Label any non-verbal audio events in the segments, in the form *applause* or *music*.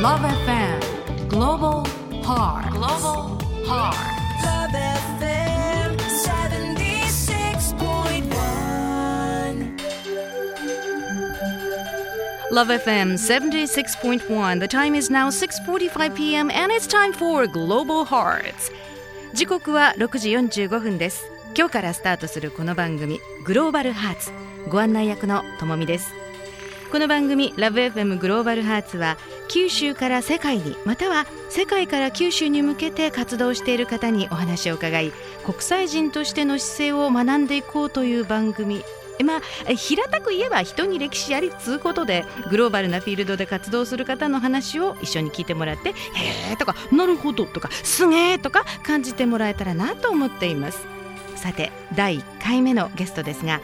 Love FM Global Heart Global Heart Love FM 76.1. Love FM 76.1 The time is now 6:45 p.m. and it's time for Global Hearts 時刻は6時45分です今日からスタートするこの番組グローバルハーツご案内役のともみですこの番組 LoveFM グローバルハーツは九州から世界にまたは世界から九州に向けて活動している方にお話を伺い国際人としての姿勢を学んでいこうという番組。まあ、平たく言えば人に歴史ありつうことでグローバルなフィールドで活動する方の話を一緒に聞いてもらって「へえ」とか「なるほど」とか「すげえ」とか感じてもらえたらなと思っています。さて第1回目のゲストですが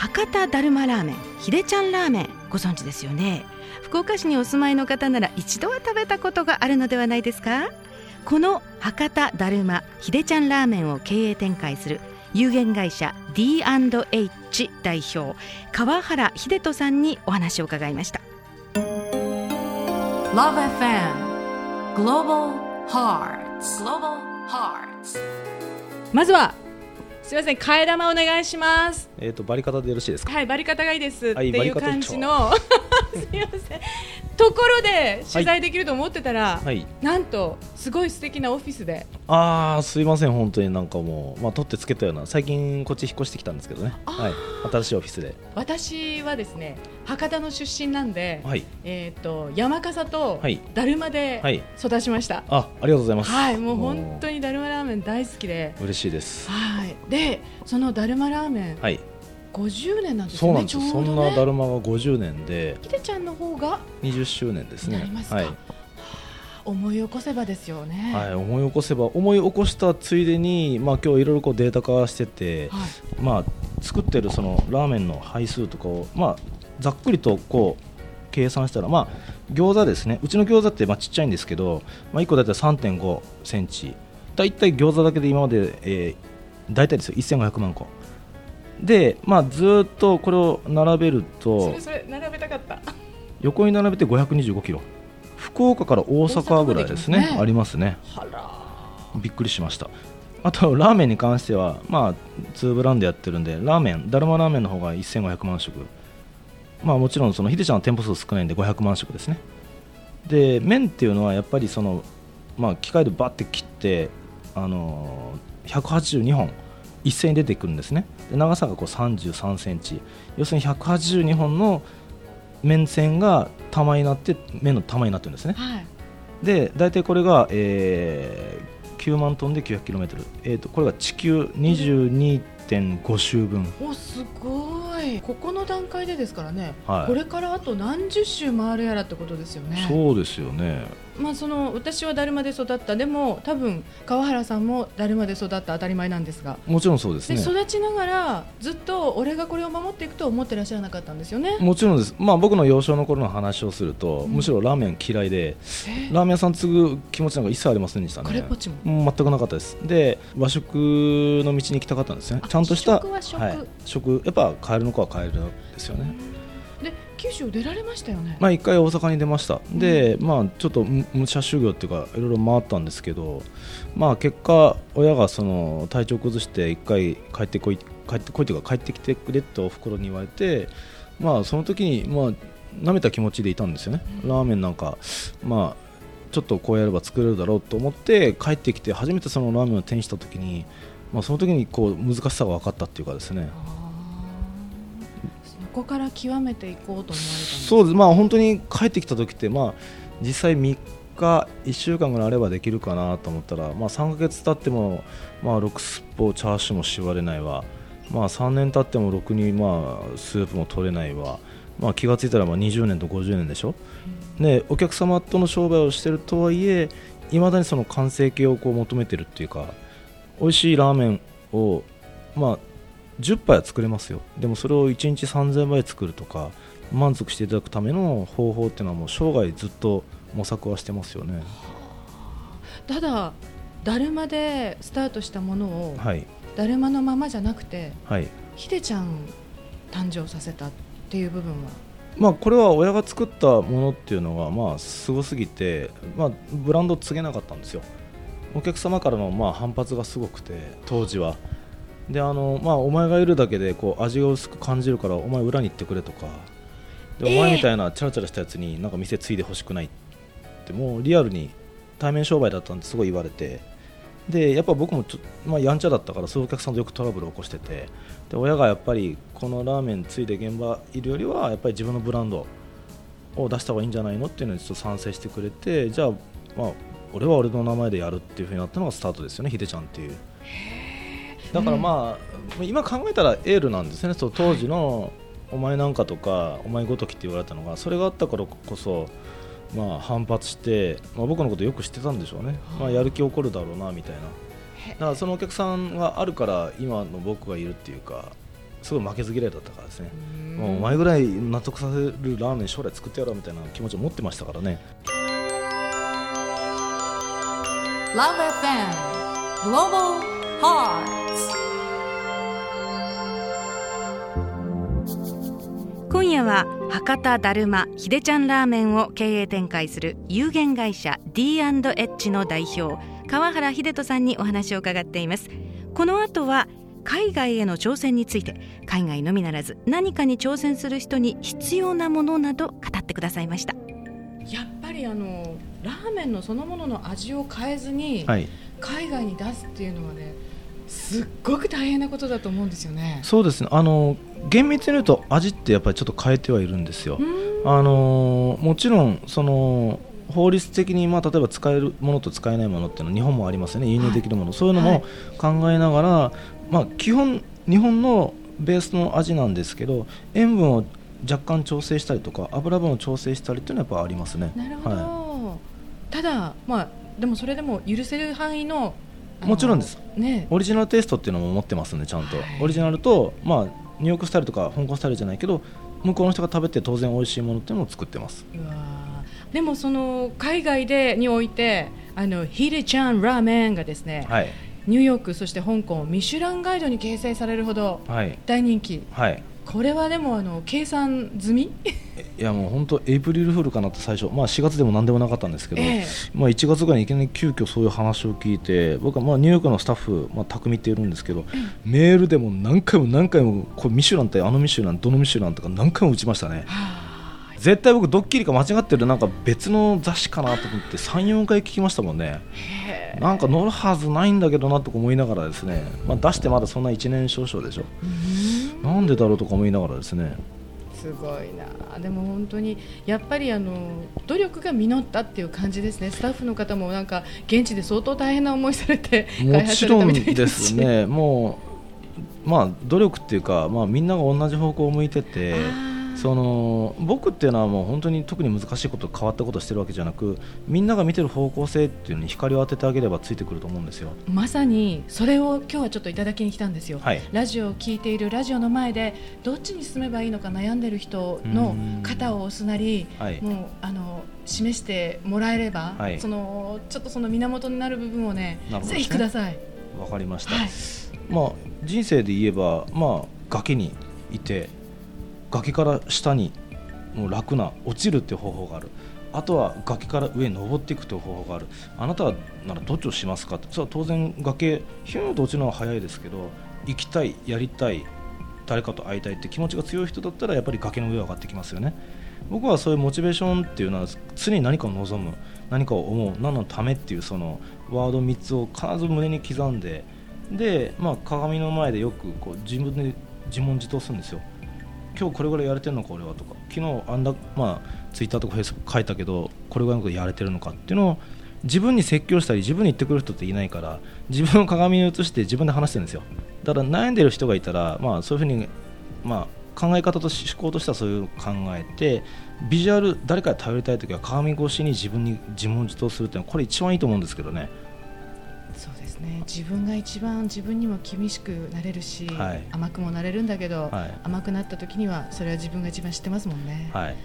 博多だるまラーメンひでちゃんラーメンご存知ですよね。福岡市にお住まいの方なら一度は食べたことがあるのではないですか？この博多だるまひでちゃんラーメンを経営展開する有限会社 D&H 代表川原秀人さんにお話を伺いました。Love FM Global Hearts Global Hearts まずはすみません替え玉お願いしますえっ、とバリ方でよろしいですか？はいバリ方がいいですってはいいう感じの *laughs* すみませんところで取材できると思ってたら、はい。なんとすごい素敵なオフィスでああすいません本当になんかもうまあ取ってつけたような最近こっち引っ越してきたんですけどね。はい。新しいオフィスで。私はですね博多の出身なんで、はい。えっ、と山笠とはいだるまではい育ちました。あありがとうございます。はい、もう本当ににだるまメン大好きで、嬉しいです。はい、でそのだるまラーメンはい。50年なんですよね。そうなんですよ。そんなだるまが50年でひでちゃんの方が20周年ですね。なりますか。はい。思い起こせばですよね。はい、思い起こせば思い起こしたついでに、まあ、今日いろいろこうデータ化してて、はいまあ、作ってるそのラーメンの配数とかを、まあ、ざっくりとこう計算したら、まあ、餃子ですねうちの餃子ってまあちっちゃいんですけど、まあ、1個だいたい3 5センチだいたい餃子だけで今まで、えー、大体ですよ。1500万個。で、まあ、ずーっとこれを並べるそとれそれ並べたかった。横に並べて525キロ。福岡から大阪ぐらいですね。ね。ありますね。はら。びっくりしました。あとラーメンに関してはまあ2ブランドやってるんでラーメンだるまラーメンの方が1500万食。まあもちろんそのひでちゃんの店舗数少ないんで500万食ですね。で麺っていうのはやっぱりそのまあ機械でバッて切ってあのー182本一斉に出てくるんですね。で長さがこう33センチ。要するに182本の麺線が玉になって麺の玉になってるんですね。はい。で大体これが、えー、9万トンで 900km、えー、とこれが地球22.5周分、おすごい。ここの段階でですからね。はい。これからあと何十周回るやらってことですよね。そうですよね。まあその私はだるまで育った。でも多分川原さんもだるまで育った当たり前なんですが。もちろんそうですでね育ちながらずっと俺がこれを守っていくとは思ってらっしゃらなかったんですよね。もちろんです、まあ、僕の幼少の頃の話をすると、うん。むしろラーメン嫌いでえ？ラーメン屋さん継ぐ気持ちなんか一切ありませんでしたね。カレーポッチも？全くなかったです。で和食の道に行きたかったんですね。あちゃんとした食は食。はい、食やっぱカエルの子はカエルですよね。で九州出られましたよね。まあ、1回大阪に出ました、で、まあ、ちょっとむ武者修行っていうか、いろいろ回ったんですけど、まあ、結果、親がその体調崩して、1回帰ってこい、帰ってこいというか、帰ってきてくれっておふくろに言われて、まあ、その時に、まあ、舐めた気持ちでいたんですよね、ラーメンなんか、まあ、ちょっとこうやれば作れるだろうと思って、帰ってきて、初めてそのラーメンを手にした時に、まあ、その時にこう難しさが分かったっていうかですね。こから極めていこうと思われたんですそうです、まあ、本当に帰ってきた時って、まあ、実際3日、1週間ぐらいあればできるかなと思ったら、まあ、3ヶ月経っても、まあ、6すっぽチャーシューも縛れないわ、まあ、3年経ってもろくに、まあ、スープも取れないわ、まあ、気がついたらまあ20年と50年でしょ、でお客様との商売をしてるとはいえいまだにその完成形をこう求めてるっていうか美味しいラーメンを、まあ、10杯は作れますよ。でもそれを1日3000杯作るとか満足していただくための方法っていうのはもう生涯ずっと模索はしてますよね。ただだるまでスタートしたものを、はい。だるまのままじゃなくてはい。ひでちゃん誕生させたっていう部分は？まあ、これは親が作ったものっていうのがまあすごすぎて、まあ、ブランドを告げなかったんですよ。お客様からのまあ反発がすごくて当時はであの、まあ、お前がいるだけでこう味が薄く感じるからお前裏に行ってくれとか。で、えーお前みたいなチャラチャラしたやつになんか店継いでほしくないってもうリアルに対面商売だったんですごい言われて。でやっぱ僕もちょ、まあ、やんちゃだったからそういうお客さんとよくトラブルを起こしてて。で親がやっぱりこのラーメンついで現場いるよりはやっぱり自分のブランドを出した方がいいんじゃないのっていうのにちょっと賛成してくれて。じゃあ、まあ、俺は俺の名前でやるっていうふうになったのがスタートですよね、ひでちゃんっていう。だからまあ、今考えたらエールなんですね、そう当時のお前なんかとか、お前ごときって言われたのが、それがあったからこそ、まあ、反発して、まあ、僕のことよく知ってたんでしょうね、まあ、やる気起こるだろうなみたいな、だからそのお客さんがあるから、今の僕がいるっていうか、すごい負けず嫌いだったからですね、もうお前ぐらい納得させるラーメン、将来作ってやろうみたいな気持ちを持ってましたからね。Love FM Global 今夜は博多だるまひでちゃんラーメンを経営展開する有限会社 D&H の代表川原秀人さんにお話を伺っています。この後は海外への挑戦について海外のみならず何かに挑戦する人に必要なものなど語ってくださいました。やっぱりあのラーメンのそのものの味を変えずにはい。海外に出すっていうのはねすっごく大変なことだと思うんですよね。そうですね。あの厳密に言うと味ってやっぱりちょっと変えてはいるんですよ。あのもちろんその法律的に、まあ、例えば使えるものと使えないものっていうのは日本もありますよね。輸入できるもの、そういうのも考えながら、まあ、基本日本のベースの味なんですけど塩分を若干調整したりとか油分を調整したりっていうのはやっぱありますね。なるほど、はただ、まあ、でもそれでも許せる範囲のもちろんです。ね。オリジナルテイストっていうのも持ってますんでちゃんと、はい。オリジナルと、まあ、ニューヨークスタイルとか香港スタイルじゃないけど向こうの人が食べて当然美味しいものっていうのを作ってます。でもその海外でにおいてあのヒデちゃんラーメンがですね、はい。ニューヨークそして香港ミシュランガイドに掲載されるほどはい。大人気。はいこれはでもあの計算済み？いやもう本当エイプリルフールかなって最初、まあ、4月でも何でもなかったんですけど、ええ。まあ、1月ぐらいにいきなり急遽そういう話を聞いて僕はまあニューヨークのスタッフ、まあ、匠っているんですけど、メールでも何回も何回もこれミシュランってあのミシュランどのミシュランとか何回も打ちましたね絶対僕ドッキリか間違ってるなんか別の雑誌かなと思って34回聞きましたもんね。なんか乗るはずないんだけどなとか思いながらですね、まあ、出してまだそんな1年少々でしょ。なんでだろうとか思いながらですね。すごいな。でも本当にやっぱりあの努力が実ったっていう感じですね。スタッフの方もなんか現地で相当大変な思いされても開発ちろんされたみたいですね、もう、まあ、努力っていうか、まあ、みんなが同じ方向を向いてて、その僕っていうのはもう本当に特に難しいこと、変わったことをしてるわけじゃなく、みんなが見てる方向性っていうのに光を当ててあげればついてくると思うんですよ。まさにそれを今日はちょっといただきに来たんですよ、はい。ラジオを聞いているラジオの前でどっちに進めばいいのか悩んでる人の肩を押すなり、はい。もうあの示してもらえれば、はい。そのちょっとその源になる部分をねなるほどぜひください。わかりました、はい。まあ、人生で言えば、まあ、崖にいて崖から下にもう楽な落ちるっていう方法がある。あとは崖から上に登っていくという方法がある。あなたならどっちをしますか？ってそれは当然崖ヒューンと落ちるのは早いですけど行きたいやりたい誰かと会いたいって気持ちが強い人だったらやっぱり崖の上を上がってきますよね。僕はそういうモチベーションっていうのは常に何かを望む何かを思う何のためっていうそのワード3つを必ず胸に刻んでで、まあ、鏡の前でよくこう自分で自問自答するんですよ。今日これぐらいやれてるのか俺はとか。昨日あんだ、まあ、ツイッターとかフェイスブック書いたけどこれぐらいのことやれてるのかっていうのを自分に説教したり自分に言ってくる人っていないから自分を鏡に映して自分で話してるんですよ。だから悩んでる人がいたら、まあ、そういうふうに、まあ、考え方と思考としてはそういう考えてビジュアル誰かに頼りたいときは鏡越しに自分に自問自答するっていうのはこれ一番いいと思うんですけどね。ね自分が一番自分にも厳しくなれるし、はい。甘くもなれるんだけど、はい。甘くなった時にはそれは自分が一番知ってますもんね、はい。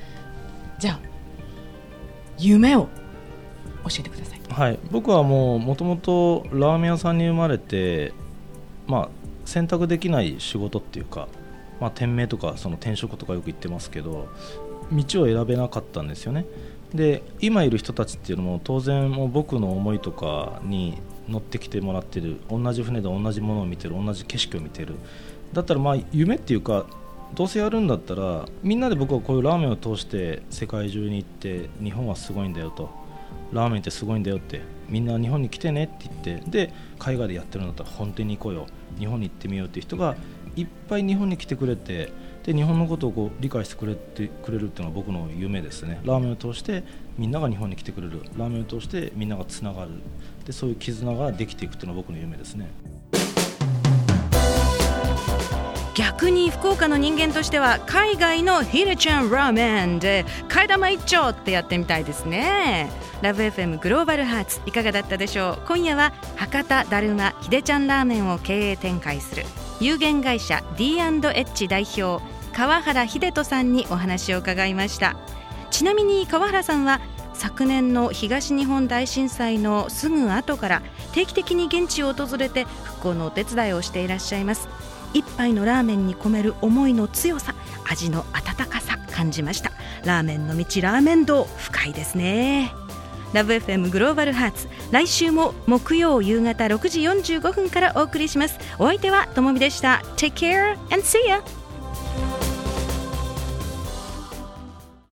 じゃあ夢を教えてください。はい、僕はもうもともとラーメン屋さんに生まれて、まあ、選択できない仕事っていうか、まあ、店名とかその転職とかよく言ってますけど道を選べなかったんですよね。で今いる人たちっていうのも当然もう僕の思いとかに乗ってきてもらってる。同じ船で同じものを見てる。同じ景色を見てる。だったらまあ夢っていうかどうせやるんだったらみんなで僕はこういうラーメンを通して世界中に行って日本はすごいんだよと。ラーメンってすごいんだよって。みんな日本に来てねって言ってで海外でやってるんだったら本店に行こうよ。日本に行ってみようっていう人がいっぱい日本に来てくれてで日本のことをこう理解してくれてくれるっていうのは僕の夢ですね。ラーメンを通してみんなが日本に来てくれる。ラーメンを通してみんながつながる。でそういう絆ができていくっていうのは僕の夢ですね。逆に福岡の人間としては海外のヒデちゃんラーメンで替え玉一丁ってやってみたいですね。ラブ f m グローバルハーツいかがだったでしょう。今夜は博多だるまひでちゃんラーメンを経営展開する有限会社 D&H 代表川原秀人さんにお話を伺いました。ちなみに川原さんは昨年の東日本大震災のすぐ後から定期的に現地を訪れて復興のお手伝いをしていらっしゃいます。一杯のラーメンに込める思いの強さ味の温かさ感じました。ラーメンの道ラーメン道深いですね。ラブ f m グローバルハーツ来週も木曜夕方6時45分からお送りします。お相手はともみでした。Take care and see ya!